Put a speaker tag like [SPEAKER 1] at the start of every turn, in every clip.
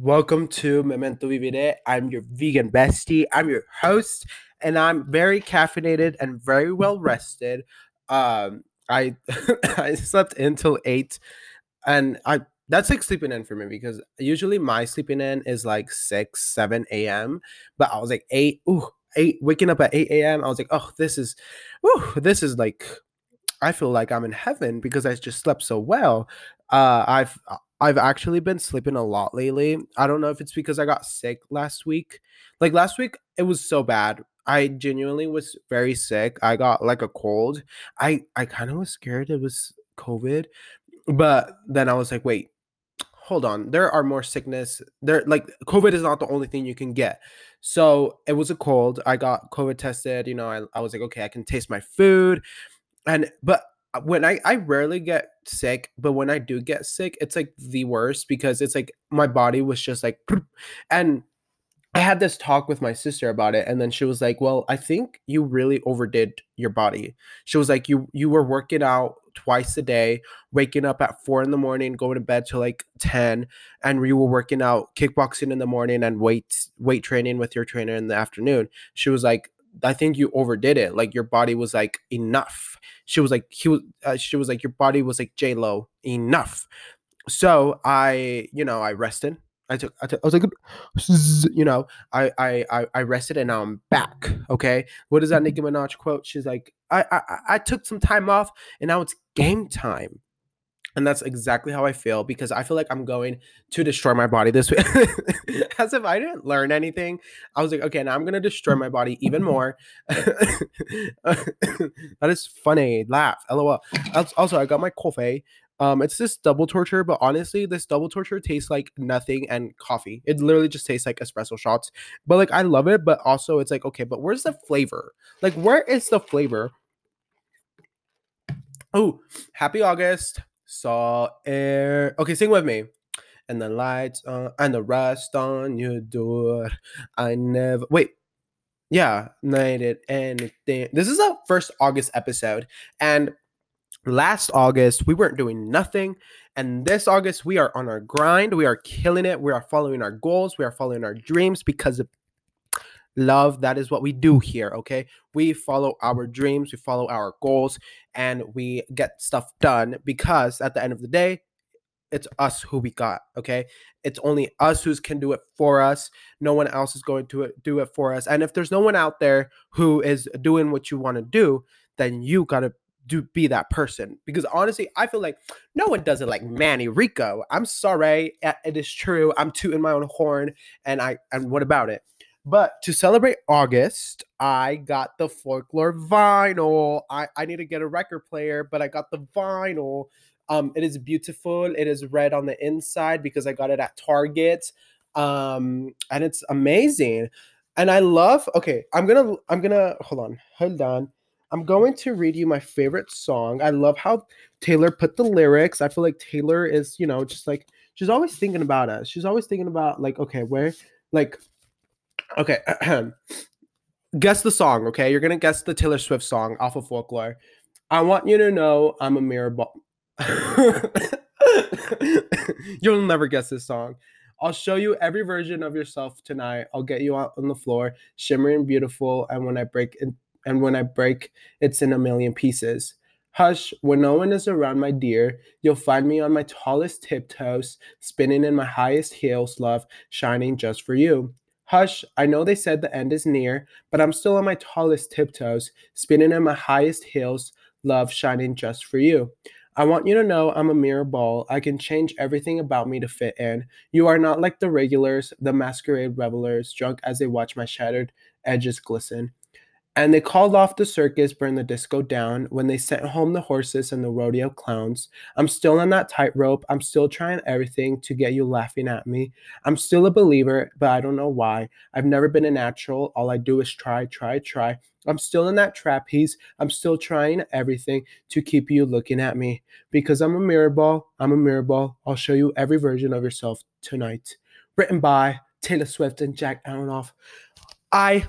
[SPEAKER 1] Welcome to Memento Vivere. I'm your vegan bestie. I'm your host, and I'm very caffeinated and very well rested. Um, I I slept until eight, and I that's like sleeping in for me because usually my sleeping in is like six, seven a.m. But I was like eight, ooh, eight, waking up at eight a.m. I was like, oh, this is, ooh, this is like, I feel like I'm in heaven because I just slept so well. Uh, I've I've actually been sleeping a lot lately. I don't know if it's because I got sick last week. Like last week, it was so bad. I genuinely was very sick. I got like a cold. I I kind of was scared it was COVID, but then I was like, wait, hold on. There are more sickness. There like COVID is not the only thing you can get. So it was a cold. I got COVID tested. You know, I, I was like, okay, I can taste my food. And but uh, when I I rarely get sick, but when I do get sick, it's like the worst because it's like my body was just like and I had this talk with my sister about it and then she was like, "Well, I think you really overdid your body." She was like, "You you were working out twice a day, waking up at 4 in the morning, going to bed till like 10, and you were working out kickboxing in the morning and weight weight training with your trainer in the afternoon." She was like, I think you overdid it. Like your body was like enough. She was like he was. Uh, she was like your body was like J Lo enough. So I, you know, I rested. I took, I took, I was like, you know, I, I, I rested and now I'm back. Okay. What is that Nicki Minaj quote? She's like, I, I, I took some time off and now it's game time. And that's exactly how I feel because I feel like I'm going to destroy my body this week. As if I didn't learn anything. I was like, okay, now I'm going to destroy my body even more. that is funny. Laugh. LOL. Also, I got my coffee. Um, it's this double torture, but honestly, this double torture tastes like nothing and coffee. It literally just tastes like espresso shots. But like I love it, but also it's like, okay, but where's the flavor? Like, where is the flavor? Oh, happy August saw air. Okay, sing with me. And the lights on and the rust on your door. I never wait. Yeah, needed anything. This is our first August episode, and last August we weren't doing nothing, and this August we are on our grind. We are killing it. We are following our goals. We are following our dreams because of love that is what we do here okay? We follow our dreams we follow our goals and we get stuff done because at the end of the day it's us who we got okay? It's only us who can do it for us. No one else is going to do it for us. And if there's no one out there who is doing what you want to do then you got to do be that person. Because honestly i feel like no one does it like manny rico. I'm sorry it is true. I'm tooting my own horn and i and what about it but to celebrate August, I got the folklore vinyl. I, I need to get a record player, but I got the vinyl. Um, it is beautiful. It is red on the inside because I got it at Target. Um, and it's amazing. And I love, okay, I'm gonna, I'm gonna, hold on, hold on. I'm going to read you my favorite song. I love how Taylor put the lyrics. I feel like Taylor is, you know, just like, she's always thinking about us. She's always thinking about, like, okay, where, like, Okay. guess the song, okay? You're going to guess the Taylor Swift song off of Folklore. I want you to know I'm a mirror ball. You'll never guess this song. I'll show you every version of yourself tonight. I'll get you out on the floor, shimmering beautiful, and when I break in, and when I break, it's in a million pieces. Hush, when no one is around, my dear, you'll find me on my tallest tiptoes, spinning in my highest heels, love, shining just for you. Hush, I know they said the end is near, but I'm still on my tallest tiptoes, spinning in my highest heels, love shining just for you. I want you to know I'm a mirror ball. I can change everything about me to fit in. You are not like the regulars, the masquerade revelers, drunk as they watch my shattered edges glisten. And they called off the circus, burned the disco down when they sent home the horses and the rodeo clowns. I'm still on that tightrope. I'm still trying everything to get you laughing at me. I'm still a believer, but I don't know why. I've never been a natural. All I do is try, try, try. I'm still in that trapeze. I'm still trying everything to keep you looking at me. Because I'm a mirror ball. I'm a mirror ball. I'll show you every version of yourself tonight. Written by Taylor Swift and Jack Antonoff. I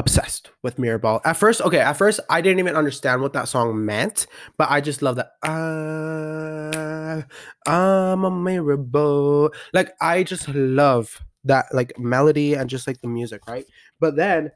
[SPEAKER 1] obsessed with Mirrorball. At first, okay, at first I didn't even understand what that song meant, but I just love that. Uh, I'm a Mirrorball. Like I just love that like melody and just like the music, right? But then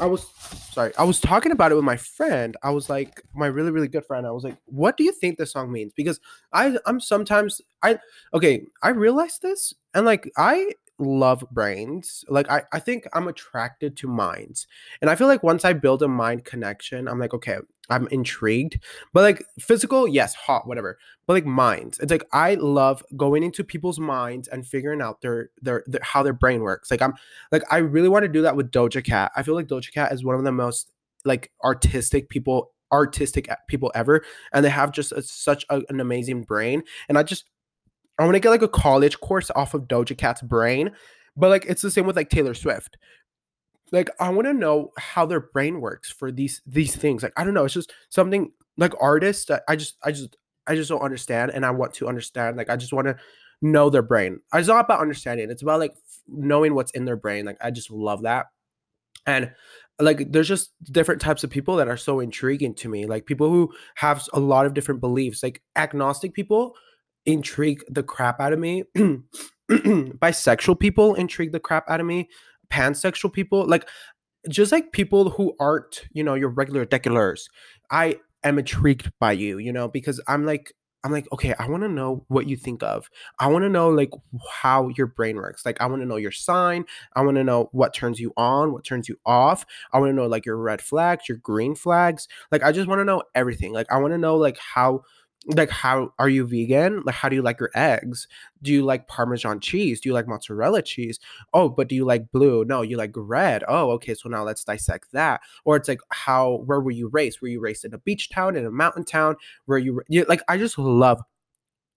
[SPEAKER 1] I was sorry, I was talking about it with my friend. I was like, my really, really good friend. I was like, what do you think this song means? Because I I'm sometimes I okay, I realized this and like I love brains. Like I, I think I'm attracted to minds. And I feel like once I build a mind connection, I'm like, okay, I'm intrigued. But like physical, yes, hot, whatever. But like minds. It's like I love going into people's minds and figuring out their, their their how their brain works. Like I'm like I really want to do that with Doja Cat. I feel like Doja Cat is one of the most like artistic people artistic eh, people ever and they have just a, such a, an amazing brain and i just I want to get like a college course off of Doja Cat's brain, but like it's the same with like Taylor Swift. Like I want to know how their brain works for these these things. Like I don't know, it's just something like artists. I just I just I just don't understand, and I want to understand. Like I just want to know their brain. It's not about understanding. It's about like knowing what's in their brain. Like I just love that, and like there's just different types of people that are so intriguing to me. Like people who have a lot of different beliefs. Like agnostic people intrigue the crap out of me. Bisexual people intrigue the crap out of me. Pansexual people, like just like people who aren't, you know, your regular deculars. I am intrigued by you, you know, because I'm like, I'm like, okay, I want to know what you think of. I want to know like how your brain works. Like, I want to know your sign. I want to know what turns you on, what turns you off. I want to know like your red flags, your green flags. Like, I just want to know everything. Like, I want to know like how like how are you vegan? Like how do you like your eggs? Do you like parmesan cheese? Do you like mozzarella cheese? Oh but do you like blue? No you like red. Oh okay so now let's dissect that. Or it's like how where were you raised? Were you raised in a beach town in a mountain town? Where you, like i just love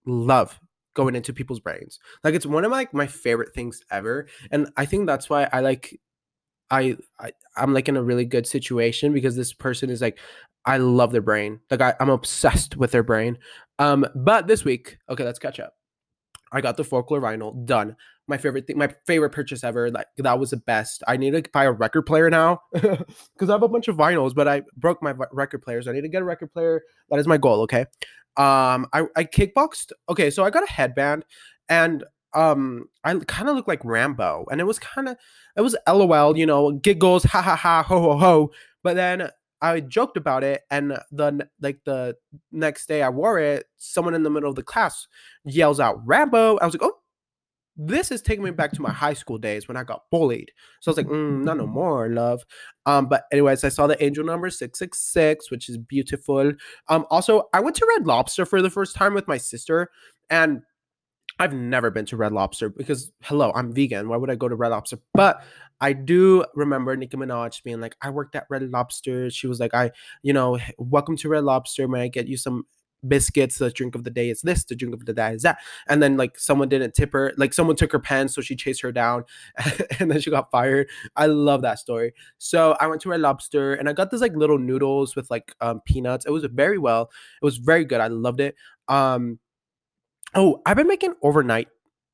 [SPEAKER 1] love going into people's brains. Like it's one of my like my favorite things ever and i think that's why i like I, I I'm like in a really good situation because this person is like I love their brain. Like I, I'm obsessed with their brain. Um, but this week, okay, let's catch up. I got the folklore vinyl done. My favorite thing, my favorite purchase ever. Like that was the best. I need to buy a record player now because I have a bunch of vinyls, but I broke my record players. I need to get a record player. That is my goal. Okay. Um, I I kickboxed. Okay, so I got a headband, and um, I kind of look like Rambo, and it was kind of it was LOL, you know, giggles, ha ha ha, ho ho ho. But then I joked about it, and the like the next day I wore it. Someone in the middle of the class yells out "Rambo!" I was like, "Oh, this is taking me back to my high school days when I got bullied." So I was like, mm, "Not no more, love." Um, but anyways, I saw the angel number six six six, which is beautiful. Um, also, I went to Red Lobster for the first time with my sister, and I've never been to Red Lobster because hello, I'm vegan. Why would I go to Red Lobster? But I do remember Nicki Minaj being like, I worked at Red Lobster. She was like, I, you know, welcome to Red Lobster. May I get you some biscuits? The drink of the day is this, the drink of the day is that. And then like someone didn't tip her, like someone took her pen, so she chased her down and then she got fired. I love that story. So I went to Red Lobster and I got this like little noodles with like um, peanuts. It was very well. It was very good. I loved it. Um Oh, I've been making overnight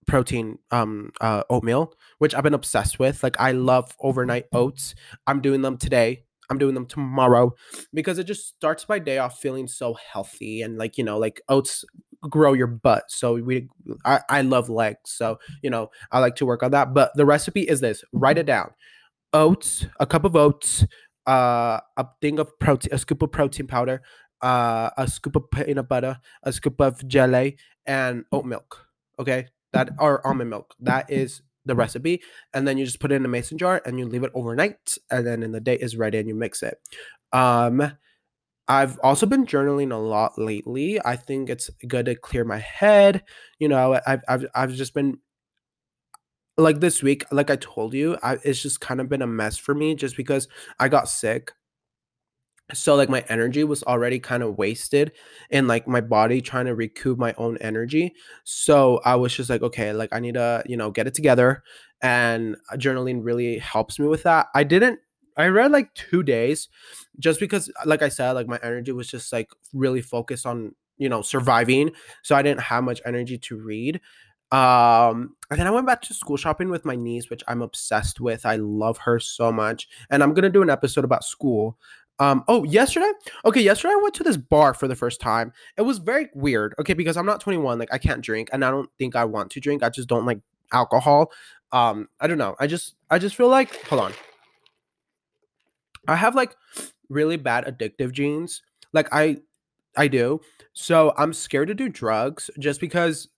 [SPEAKER 1] protein um uh oatmeal, which I've been obsessed with. Like I love overnight oats. I'm doing them today. I'm doing them tomorrow because it just starts my day off feeling so healthy and like, you know, like oats grow your butt. So we I, I love legs. So, you know, I like to work on that. But the recipe is this. Write it down. Oats, a cup of oats, uh a thing of protein, a scoop of protein powder, uh, a scoop of peanut butter, a scoop of jelly, and oat milk. Okay, that or almond milk. That is the recipe, and then you just put it in a mason jar and you leave it overnight, and then in the day is ready and you mix it. Um, I've also been journaling a lot lately. I think it's good to clear my head. You know, I've I've I've just been like this week, like I told you, I, it's just kind of been a mess for me just because I got sick so like my energy was already kind of wasted and like my body trying to recoup my own energy so i was just like okay like i need to you know get it together and journaling really helps me with that i didn't i read like two days just because like i said like my energy was just like really focused on you know surviving so i didn't have much energy to read Um, and then I went back to school shopping with my niece, which I'm obsessed with. I love her so much. And I'm gonna do an episode about school. Um, oh, yesterday? Okay, yesterday I went to this bar for the first time. It was very weird, okay, because I'm not 21, like I can't drink, and I don't think I want to drink. I just don't like alcohol. Um, I don't know. I just I just feel like hold on. I have like really bad addictive genes. Like I I do. So I'm scared to do drugs just because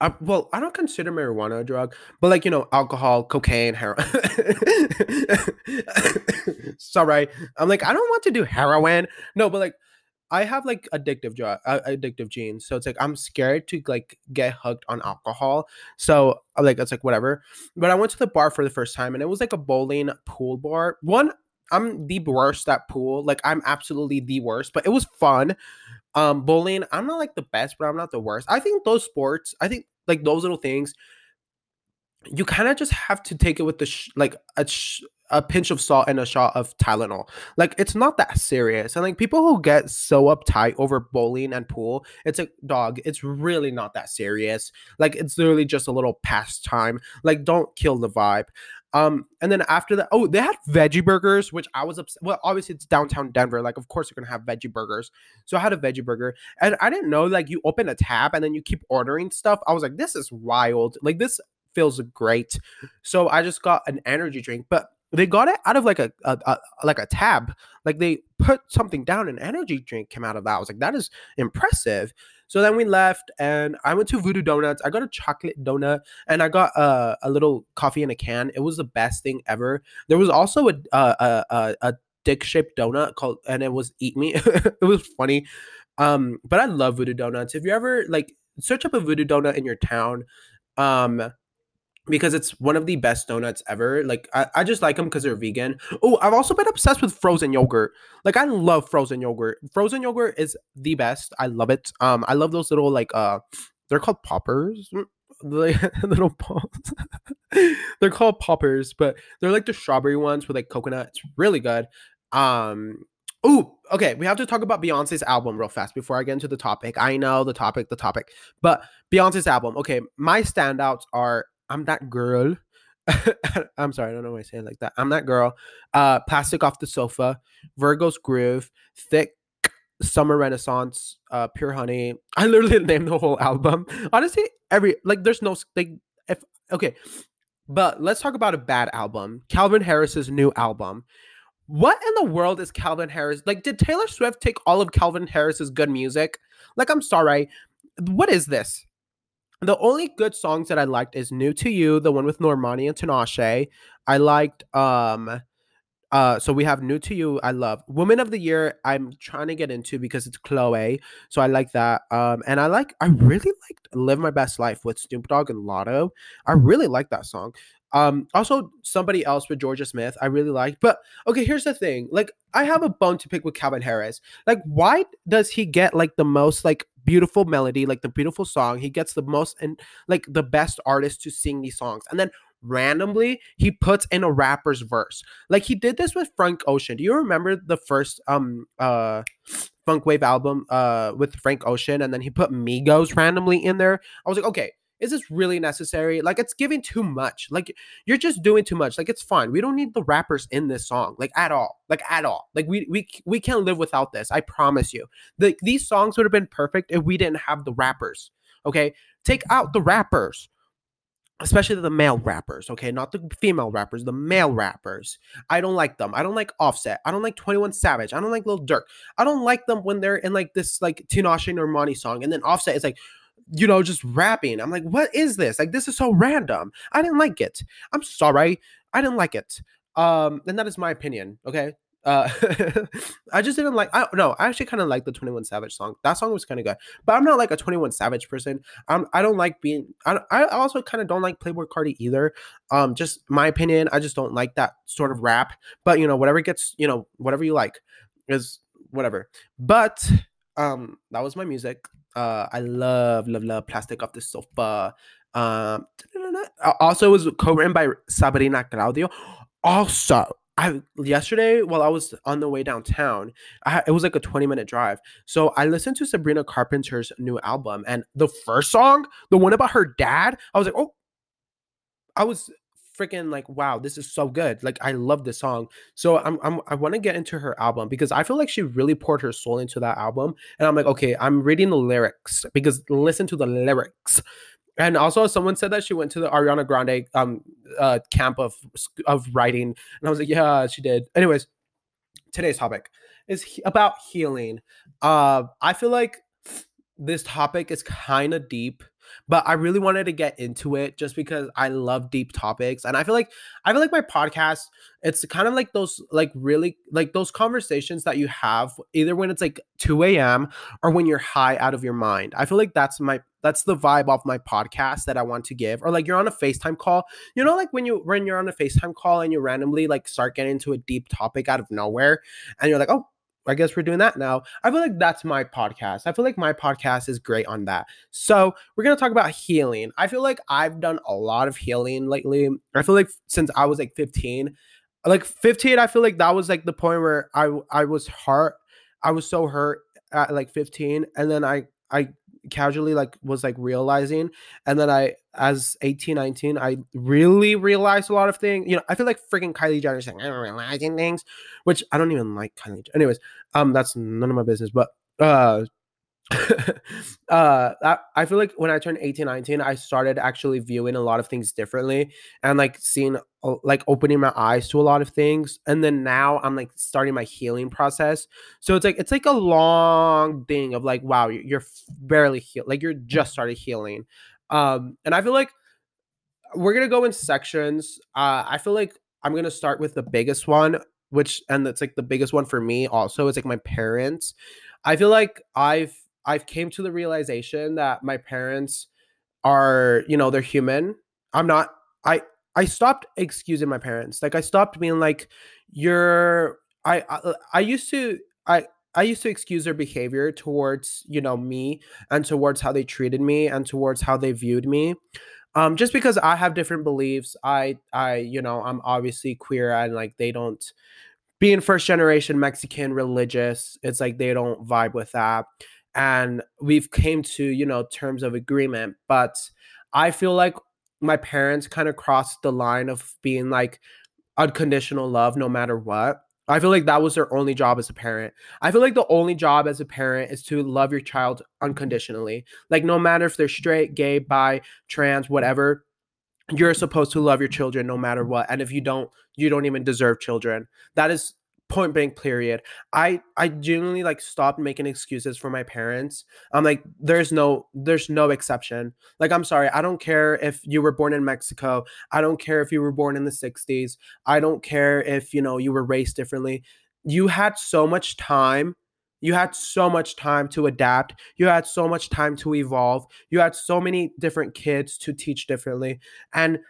[SPEAKER 1] I, well, I don't consider marijuana a drug, but like you know, alcohol, cocaine, heroin. Sorry, I'm like I don't want to do heroin. No, but like I have like addictive drug, uh, addictive genes, so it's like I'm scared to like get hooked on alcohol. So like it's like whatever. But I went to the bar for the first time, and it was like a bowling pool bar. One, I'm the worst at pool. Like I'm absolutely the worst, but it was fun. Um, bowling, I'm not like the best, but I'm not the worst. I think those sports, I think like those little things, you kind of just have to take it with the sh- like a sh- a pinch of salt and a shot of Tylenol. Like it's not that serious. And like people who get so uptight over bowling and pool, it's like dog, it's really not that serious. Like it's literally just a little pastime. Like don't kill the vibe. Um, and then after that, oh, they had veggie burgers, which I was upset. Well, obviously it's downtown Denver. Like, of course you're gonna have veggie burgers. So I had a veggie burger, and I didn't know like you open a tab and then you keep ordering stuff. I was like, this is wild. Like this feels great. So I just got an energy drink, but they got it out of like a, a, a, like a tab like they put something down an energy drink came out of that i was like that is impressive so then we left and i went to voodoo donuts. I got a chocolate donut and i got a, a little coffee in a can. It was the best thing ever. There was also a a, a, a dick shaped donut called and it was eat me. It was funny. Um but i love voodoo donuts. If you ever like search up a voodoo donut in your town um because it's one of the best donuts ever. Like I, I just like them because they're vegan. Oh, I've also been obsessed with frozen yogurt. Like I love frozen yogurt. Frozen yogurt is the best. I love it. Um, I love those little like uh, they're called poppers. The little pops. they're called poppers, but they're like the strawberry ones with like coconut. It's really good. Um, Oh, okay. We have to talk about Beyonce's album real fast before I get into the topic. I know the topic, the topic, but Beyonce's album. Okay, my standouts are I'm that girl. I'm sorry, I don't know why I say it like that. I'm that girl. Uh, plastic off the sofa, Virgo's groove, Thique summer renaissance, uh, pure honey. I literally named the whole album. Honestly, every like, there's no like, if okay, but let's talk about a bad album. Calvin Harris's new album. What in the world is Calvin Harris? Like, did Taylor Swift take all of Calvin Harris's good music? Like, I'm sorry. What is this? The only good songs that I liked is New to You, the one with Normani and Tinashe. I liked um uh so we have New to You, I love. Woman of the Year, I'm trying to get into because it's Chloe. So I like that. Um and I like I really liked Live My Best Life with Snoop Dogg and Latto. I really like that song. Um, also somebody else with Jorja Smith, I really liked. But okay, here's the thing: like, I have a bone to pick with Calvin Harris. Like, why does he get like the most like beautiful melody, like the beautiful song? He gets the most and like the best artist to sing these songs, and then randomly he puts in a rapper's verse. Like he did this with Frank Ocean. Do you remember the first um uh Funk Wav album uh with Frank Ocean and then he put Migos randomly in there? I was like, okay, is this really necessary? Like it's giving too much. Like you're just doing too much. Like it's fine. We don't need the rappers in this song, like at all. Like at all. Like we we we can't live without this. I promise you. The, these songs would have been perfect if we didn't have the rappers. Okay, take out the rappers. Especially the male rappers, okay? Not the female rappers, the male rappers. I don't like them. I don't like Offset. I don't like 21 Savage. I don't like Lil Durk. I don't like them when they're in like this like Tinashe Normani song. And then Offset is like, you know, just rapping. I'm like, what is this? Like, this is so random. I didn't like it. I'm sorry. I didn't like it. Um, and that is my opinion. Okay. Uh, I just didn't like. I no, I actually kind of like the Twenty One Savage song. That song was kind of good, but I'm not like a Twenty One Savage person. I'm. I don't like being. I. I also kind of don't like Playboi Carti either. Um, just my opinion. I just don't like that sort of rap. But you know, whatever gets. You know, whatever you like is whatever. But um, that was my music. Uh, I love, love, love Plastic off the Sofa. Um, also, it was co-written by Sabrina Claudio. Also, I yesterday while I was on the way downtown, I, it was like a 20 minute drive. So I listened to Sabrina Carpenter's new album and the first song, the one about her dad, I was like, "Oh, I was freaking like, wow, this is so good. Like I love this song. So I'm, I'm I want to get into her album because I feel like she really poured her soul into that album. And I'm like, okay, I'm reading the lyrics because listen to the lyrics. And also, someone said that she went to the Ariana Grande um uh, camp of of writing, and I was like, yeah, she did. Anyways, today's topic is he- about healing. Uh, I feel like this topic is kind of deep but I really wanted to get into it just because I love deep topics. And I feel like I feel like my podcast, it's kind of like those like really like those conversations that you have either when it's like 2 a.m. or when you're high out of your mind. I feel like that's my that's the vibe of my podcast that I want to give. Or like you're on a FaceTime call. You know, like when you when you're on a FaceTime call and you randomly like start getting into a deep topic out of nowhere and you're like, oh, I guess we're doing that now. I feel like that's my podcast. I feel like my podcast is great on that. So, we're going to talk about healing. I feel like I've done a lot of healing lately. I feel like since I was like 15, like 15, I feel like that was like the point where I I was hurt. I was so hurt at like 15 and then I I casually like was like realizing and then i as 18 19 i really realized a lot of things you know i feel like freaking kylie jenner saying i'm realizing things which i don't even like kylie anyways um that's none of my business but uh uh I, I feel like when i turned 18 19 i started actually viewing a lot of things differently and like seeing uh, like opening my eyes to a lot of things. And then now i'm like starting my healing process. So it's like it's like a long thing of like wow you're barely healed like you're just started healing. Um and i feel like we're gonna go in sections. Uh i feel like i'm gonna start with the biggest one which and that's like the biggest one for me also is like my parents. I feel like i've I've came to the realization that my parents are, you know, they're human. I'm not I I stopped excusing my parents. Like I stopped being like you're I I, I used to I I used to excuse their behavior towards, you know, me and towards how they treated me and towards how they viewed me. Um just because I have different beliefs. I I you know, I'm obviously queer and like they don't being first generation Mexican religious, it's like they don't vibe with that and we've came to you know terms of agreement but i feel like my parents kind of crossed the line of being like unconditional love no matter what. I feel like that was their only job as a parent. I feel like the only job as a parent is to love your child unconditionally. Like no matter if they're straight gay bi trans whatever you're supposed to love your children no matter what and if you don't you don't even deserve children. That is point blank period i i genuinely like stopped making excuses for my parents. I'm like there's no there's no exception. Like i'm sorry i don't care if you were born in mexico. I don't care if you were born in the 60s i don't care if you know you were raised differently. You had so much time you had so much time to adapt. You had so much time to evolve. You had so many different kids to teach differently. And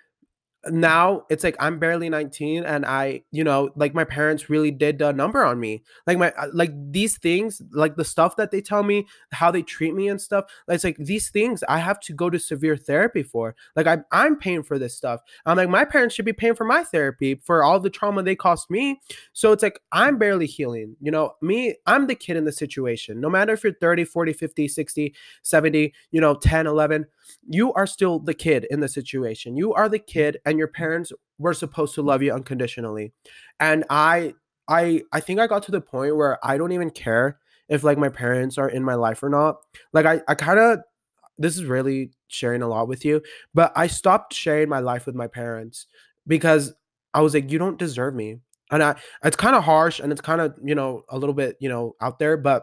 [SPEAKER 1] now it's like I'm barely 19 and I, you know, like my parents really did a number on me. Like my uh, like these things, like the stuff that they tell me, how they treat me and stuff. It's like these things I have to go to severe therapy for. Like I I'm paying for this stuff. I'm like my parents should be paying for my therapy for all the trauma they cost me. So it's like I'm barely healing. You know, me, I'm the kid in the situation. No matter if you're 30, 40, 50, 60, 70, you know, 10, 11, you are still the kid in the situation. You are the kid and your parents were supposed to love you unconditionally. And I I I think I got to the point where I don't even care if like my parents are in my life or not. Like I I kind of this is really sharing a lot with you, but I stopped sharing my life with my parents because I was like you don't deserve me. And I it's kind of harsh and it's kind of, you know, a little bit, you know, out there, but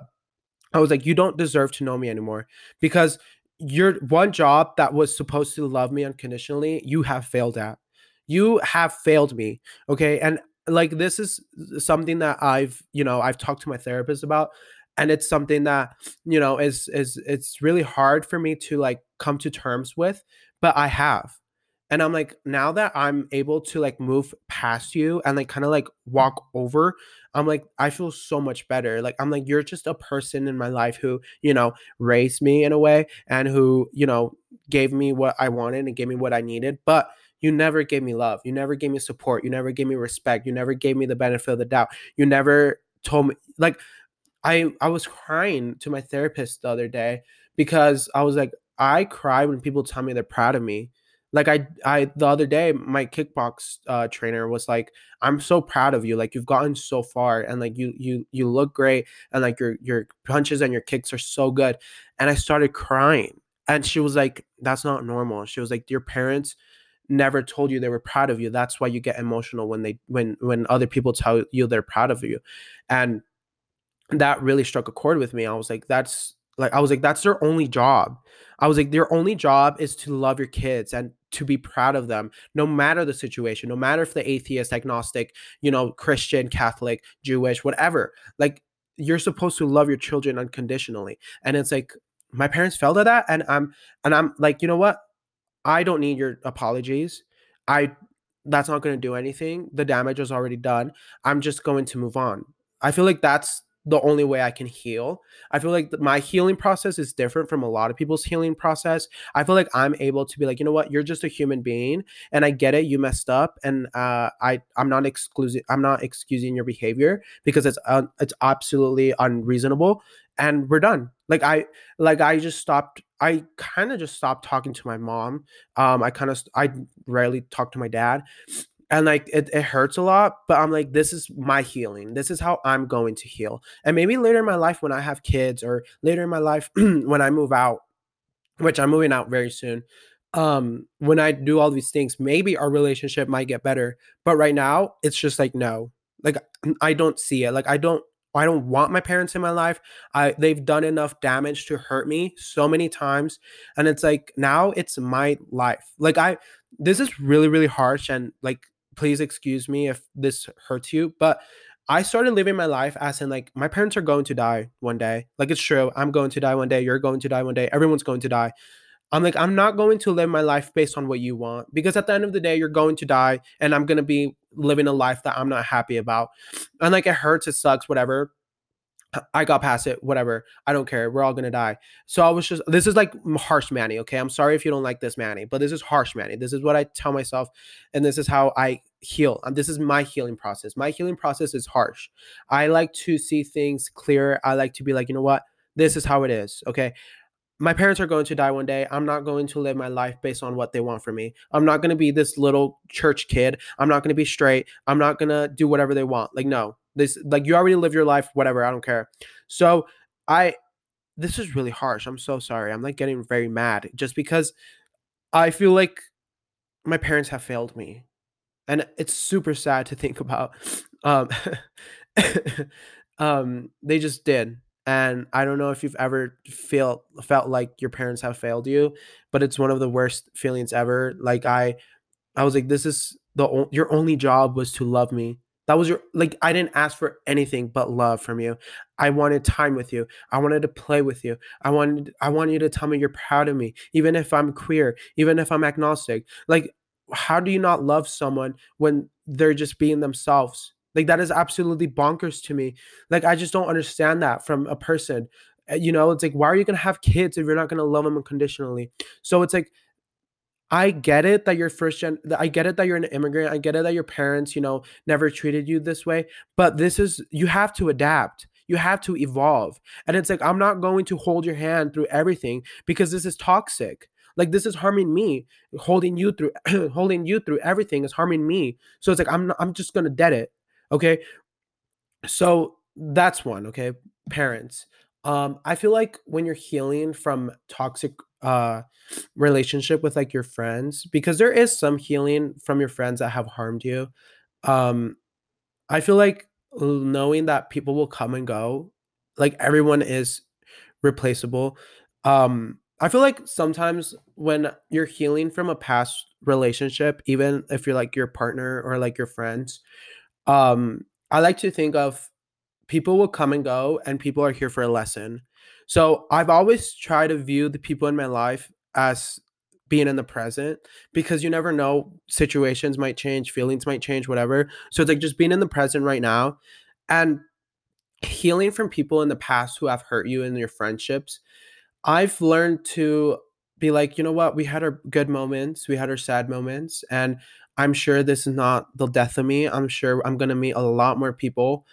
[SPEAKER 1] I was like you don't deserve to know me anymore because your one job that was supposed to love me unconditionally, you have failed at. You have failed me. Okay. And like this is something that I've, you know, I've talked to my therapist about. And it's something that, you know, is is it's really hard for me to like come to terms with, but I have. And I'm like, now that I'm able to like move past you and like kind of like walk over, I'm like, I feel so much better. Like, I'm like, you're just a person in my life who, you know, raised me in a way and who, you know, gave me what I wanted and gave me what I needed. But you never gave me love. You never gave me support. You never gave me respect. You never gave me the benefit of the doubt. You never told me like I I was crying to my therapist the other day because I was like I cry when people tell me they're proud of me. Like I I the other day my kickbox uh, trainer was like I'm so proud of you like you've gotten so far and like you you you look great and like your your punches and your kicks are so good and I started crying and she was like that's not normal. She was like your parents never told you they were proud of you. That's why you get emotional when they when when other people tell you they're proud of you. And that really struck a chord with me. I was like, that's like I was like, that's their only job. I was like, their only job is to love your kids and to be proud of them, no matter the situation, no matter if the atheist, agnostic, you know, Christian, Catholic, Jewish, whatever. Like you're supposed to love your children unconditionally. And it's like my parents failed at that. And I'm and I'm like, you know what? I don't need your apologies. I that's not going to do anything. The damage was already done. I'm just going to move on. I feel like that's the only way I can heal. I feel like my healing process is different from a lot of people's healing process. I feel like I'm able to be like, you know what, you're just a human being, and I get it. You messed up, and uh, I I'm not excusing I'm not excusing your behavior because it's uh, it's absolutely unreasonable, and we're done. Like I like I just stopped. I kind of just stopped talking to my mom. Um, I kind of I rarely talk to my dad and like it, it hurts a lot but i'm like this is my healing this is how i'm going to heal and maybe later in my life when i have kids or later in my life when i move out which i'm moving out very soon um when i do all these things maybe our relationship might get better but right now it's just like no like i don't see it like i don't I don't want my parents in my life. I they've done enough damage to hurt me so many times and it's like now it's my life. Like I this is really really harsh and like please excuse me if this hurts you, but I started living my life as in like my parents are going to die one day. Like it's true. I'm going to die one day. You're going to die one day. Everyone's going to die. I'm like, I'm not going to live my life based on what you want because at the end of the day, you're going to die and I'm going to be living a life that I'm not happy about. And like, it hurts, it sucks, whatever. I got past it, whatever. I don't care. We're all gonna die. So I was just this is like harsh Manny. Okay. I'm sorry if you don't like this Manny, but this is harsh Manny. This is what I tell myself, and this is how I heal. And this is my healing process. My healing process is harsh. I like to see things clear. I like to be like, you know what? This is how it is. Okay my parents are going to die one day. I'm not going to live my life based on what they want from me. I'm not going to be this little church kid. I'm not going to be straight. I'm not going to do whatever they want. Like, no, this like you already live your life, whatever. I don't care. So I this is really harsh. I'm so sorry. I'm like getting very mad just because I feel like my parents have failed me. And it's super sad to think about. Um um they just did. And I don't know if you've ever felt felt like your parents have failed you, but it's one of the worst feelings ever. Like I I was like this is the your only job was to love me that was your like I didn't ask for anything but love from you. I wanted time with you. I wanted to play with you. I wanted I want you to tell me you're proud of me even if I'm queer, even if I'm agnostic. Like how do you not love someone when they're just being themselves? Like that is absolutely bonkers to me. Like I just don't understand that from a person. Eh, you know, it's like why are you going to have kids if you're not going to love them unconditionally? So it's like I get it that you're first gen. I get it that you're an immigrant. I get it that your parents, you know, never treated you this way. But this is, you have to adapt. You have to evolve. And it's like, I'm not going to hold your hand through everything because this is toxic. Like this is harming me. Holding you through, holding you through everything is harming me. So it's like, I'm, not, I'm just to dead it. Okay. So that's one. Okay. Parents. Um, I feel like when you're healing from toxic uh relationship with like your friends because there is some healing from your friends that have harmed you um i feel like knowing that people will come and go like everyone is replaceable um i feel like sometimes when you're healing from a past relationship even if you're like your partner or like your friends um i like to think of people will come and go and people are here for a lesson. So I've always tried to view the people in my life as being in the present because you never know situations might change feelings might change whatever. So it's like just being in the present right now and healing from people in the past who have hurt you in your friendships i've learned to be like, you know what, we had our good moments, we had our sad moments, and I'm sure this is not the death of me. I'm sure I'm gonna meet a lot more people.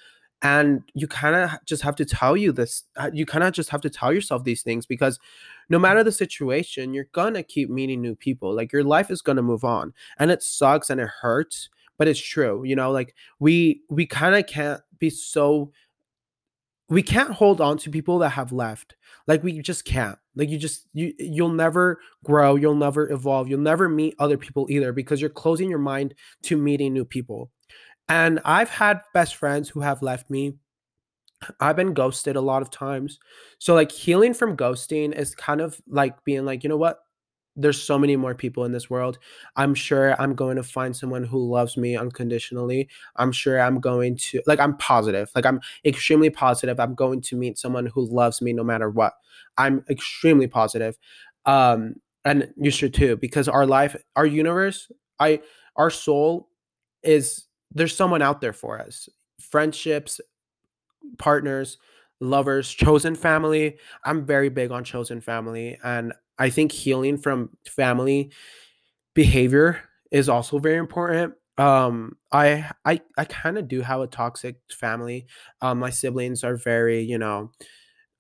[SPEAKER 1] And you kind of just have to tell you this, uh, you kind of just have to tell yourself these things because no matter the situation, you're gonna keep meeting new people. Like your life is gonna move on. And it sucks and it hurts, but it's true. You know, like we we kind of can't be so we can't hold on to people that have left. Like we just can't. Like you just you you'll never grow you'll never evolve you'll never meet other people either because you're closing your mind to meeting new people. And i've had best friends who have left me. I've been ghosted a lot of times. So like healing from ghosting is kind of like being like you know what there's so many more people in this world. I'm sure I'm going to find someone who loves me unconditionally. I'm sure I'm going to like I'm positive. Like I'm extremely positive I'm going to meet someone who loves me no matter what. I'm extremely positive. Um and you should too because our life, our universe, I our soul is there's someone out there for us. Friendships, partners, lovers, chosen family. I'm very big on chosen family and I think healing from family behavior is also very important. Um, I I I kind of do have a toxic family. Um, my siblings are very, you know,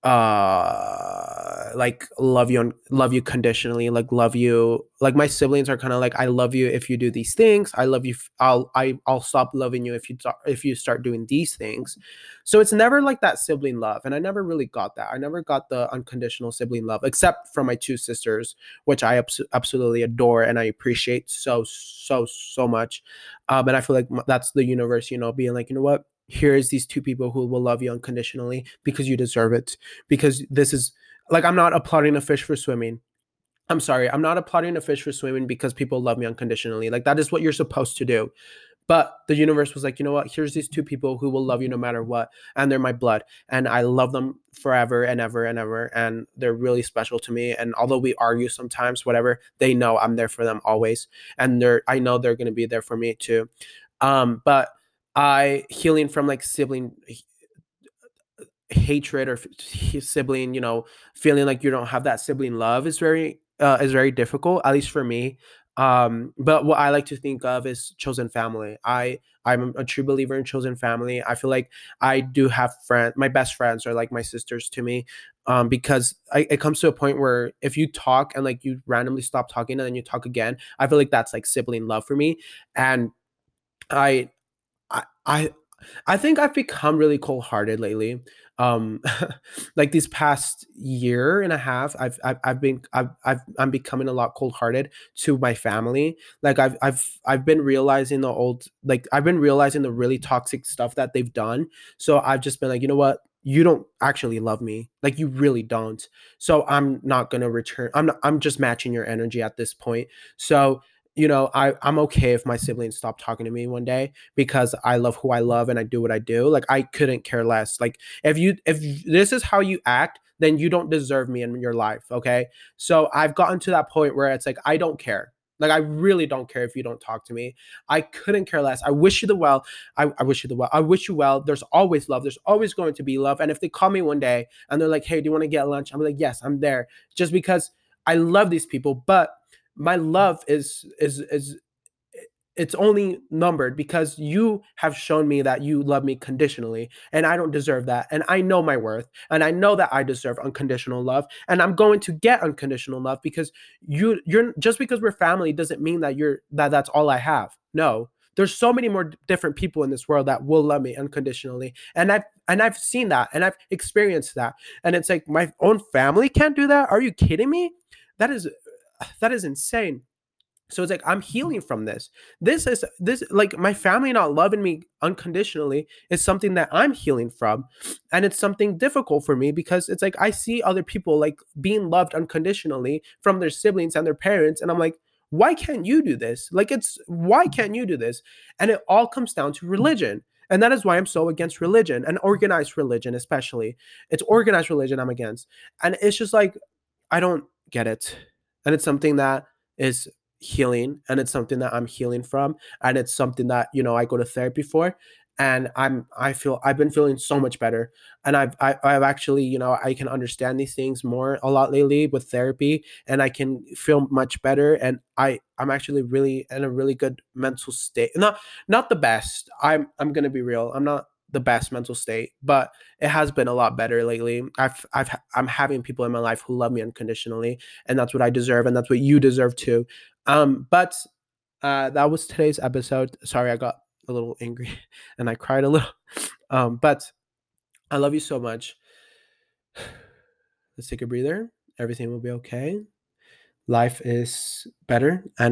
[SPEAKER 1] uh like love you love you conditionally like love you like my siblings are kind of like i love you if you do these things. I love you i'll I, i'll stop loving you if you if you start doing these things. So it's never like that sibling love and i never really got that. I never got the unconditional sibling love except from my two sisters which i abs- absolutely adore and i appreciate so so so much. Um and i feel like that's the universe you know being like you know what here's these two people who will love you unconditionally because you deserve it. Because this is like i'm not applauding a fish for swimming. I'm sorry i'm not applauding a fish for swimming because people love me unconditionally. Like that is what you're supposed to do. But the universe was like you know what? Here's these two people who will love you no matter what and they're my blood and i love them forever and ever and ever and they're really special to me and although we argue sometimes whatever they know i'm there for them always and they're i know they're going to be there for me too. Um but I healing from like sibling hatred or sibling, you know, feeling like you don't have that sibling love is very uh, is very difficult, at least for me. Um, but what I like to think of is chosen family. I I'm a true believer in chosen family. I feel like I do have friends. My best friends are like my sisters to me, um, because I, it comes to a point where if you talk and like you randomly stop talking and then you talk again, I feel like that's like sibling love for me. And I I I I think I've become really cold-hearted lately. Um, like these past year and a half, I've I've, I've been I've, I've I'm becoming a lot cold-hearted to my family. Like I've I've I've been realizing the old like I've been realizing the really toxic stuff that they've done. So I've just been like, you know what? You don't actually love me. Like you really don't. So I'm not gonna return. I'm not, I'm just matching your energy at this point. So you know, I I'm okay if my siblings stop talking to me one day because I love who I love and I do what I do. Like I couldn't care less. Like if you if this is how you act, then you don't deserve me in your life, okay? So I've gotten to that point where it's like I don't care. Like I really don't care if you don't talk to me. I couldn't care less. I wish you the well. I, I wish you the well. I wish you well. There's always love. There's always going to be love. And if they call me one day and they're like, "Hey, do you want to get lunch?" I'm like, "Yes, I'm there." Just because I love these people, but my love is is is it's only numbered because you have shown me that you love me conditionally and I don't deserve that and I know my worth and I know that I deserve unconditional love and I'm going to get unconditional love because you you're just because we're family doesn't mean that you're that that's all I have. No. There's so many more different people in this world that will love me unconditionally and I've and I've seen that and I've experienced that and it's like my own family can't do that? Are you kidding me? That is that is insane. So it's like I'm mm-hmm. healing from this. This is this like my family not loving me unconditionally is something that I'm healing from. And it's something difficult for me because it's like I see other people like being loved unconditionally from their siblings and their parents and I'm like why can't you do this? Like it's why mm-hmm. can't you do this? And it all comes down to religion. And that is why I'm so against religion and organized religion, especially. It's organized religion I'm against. And it's just like, I don't get it and it's something that is healing and it's something that i'm healing from and it's something that you know i go to therapy for and I'm I feel I've been feeling so much better. And I've I, I've actually you know I can understand these things more a lot lately with therapy and I can feel much better and I I'm actually really in a really good mental state. Not not the best. I'm I'm gonna be real. I'm not the best mental state but it has been a lot better lately I've I've I'm having people in my life who love me unconditionally and that's what I deserve and that's what you deserve too um but uh that was today's episode sorry I got a little angry and I cried a little. Um, but I love you so much. Let's take a breather. Everything will be okay. Life is better. And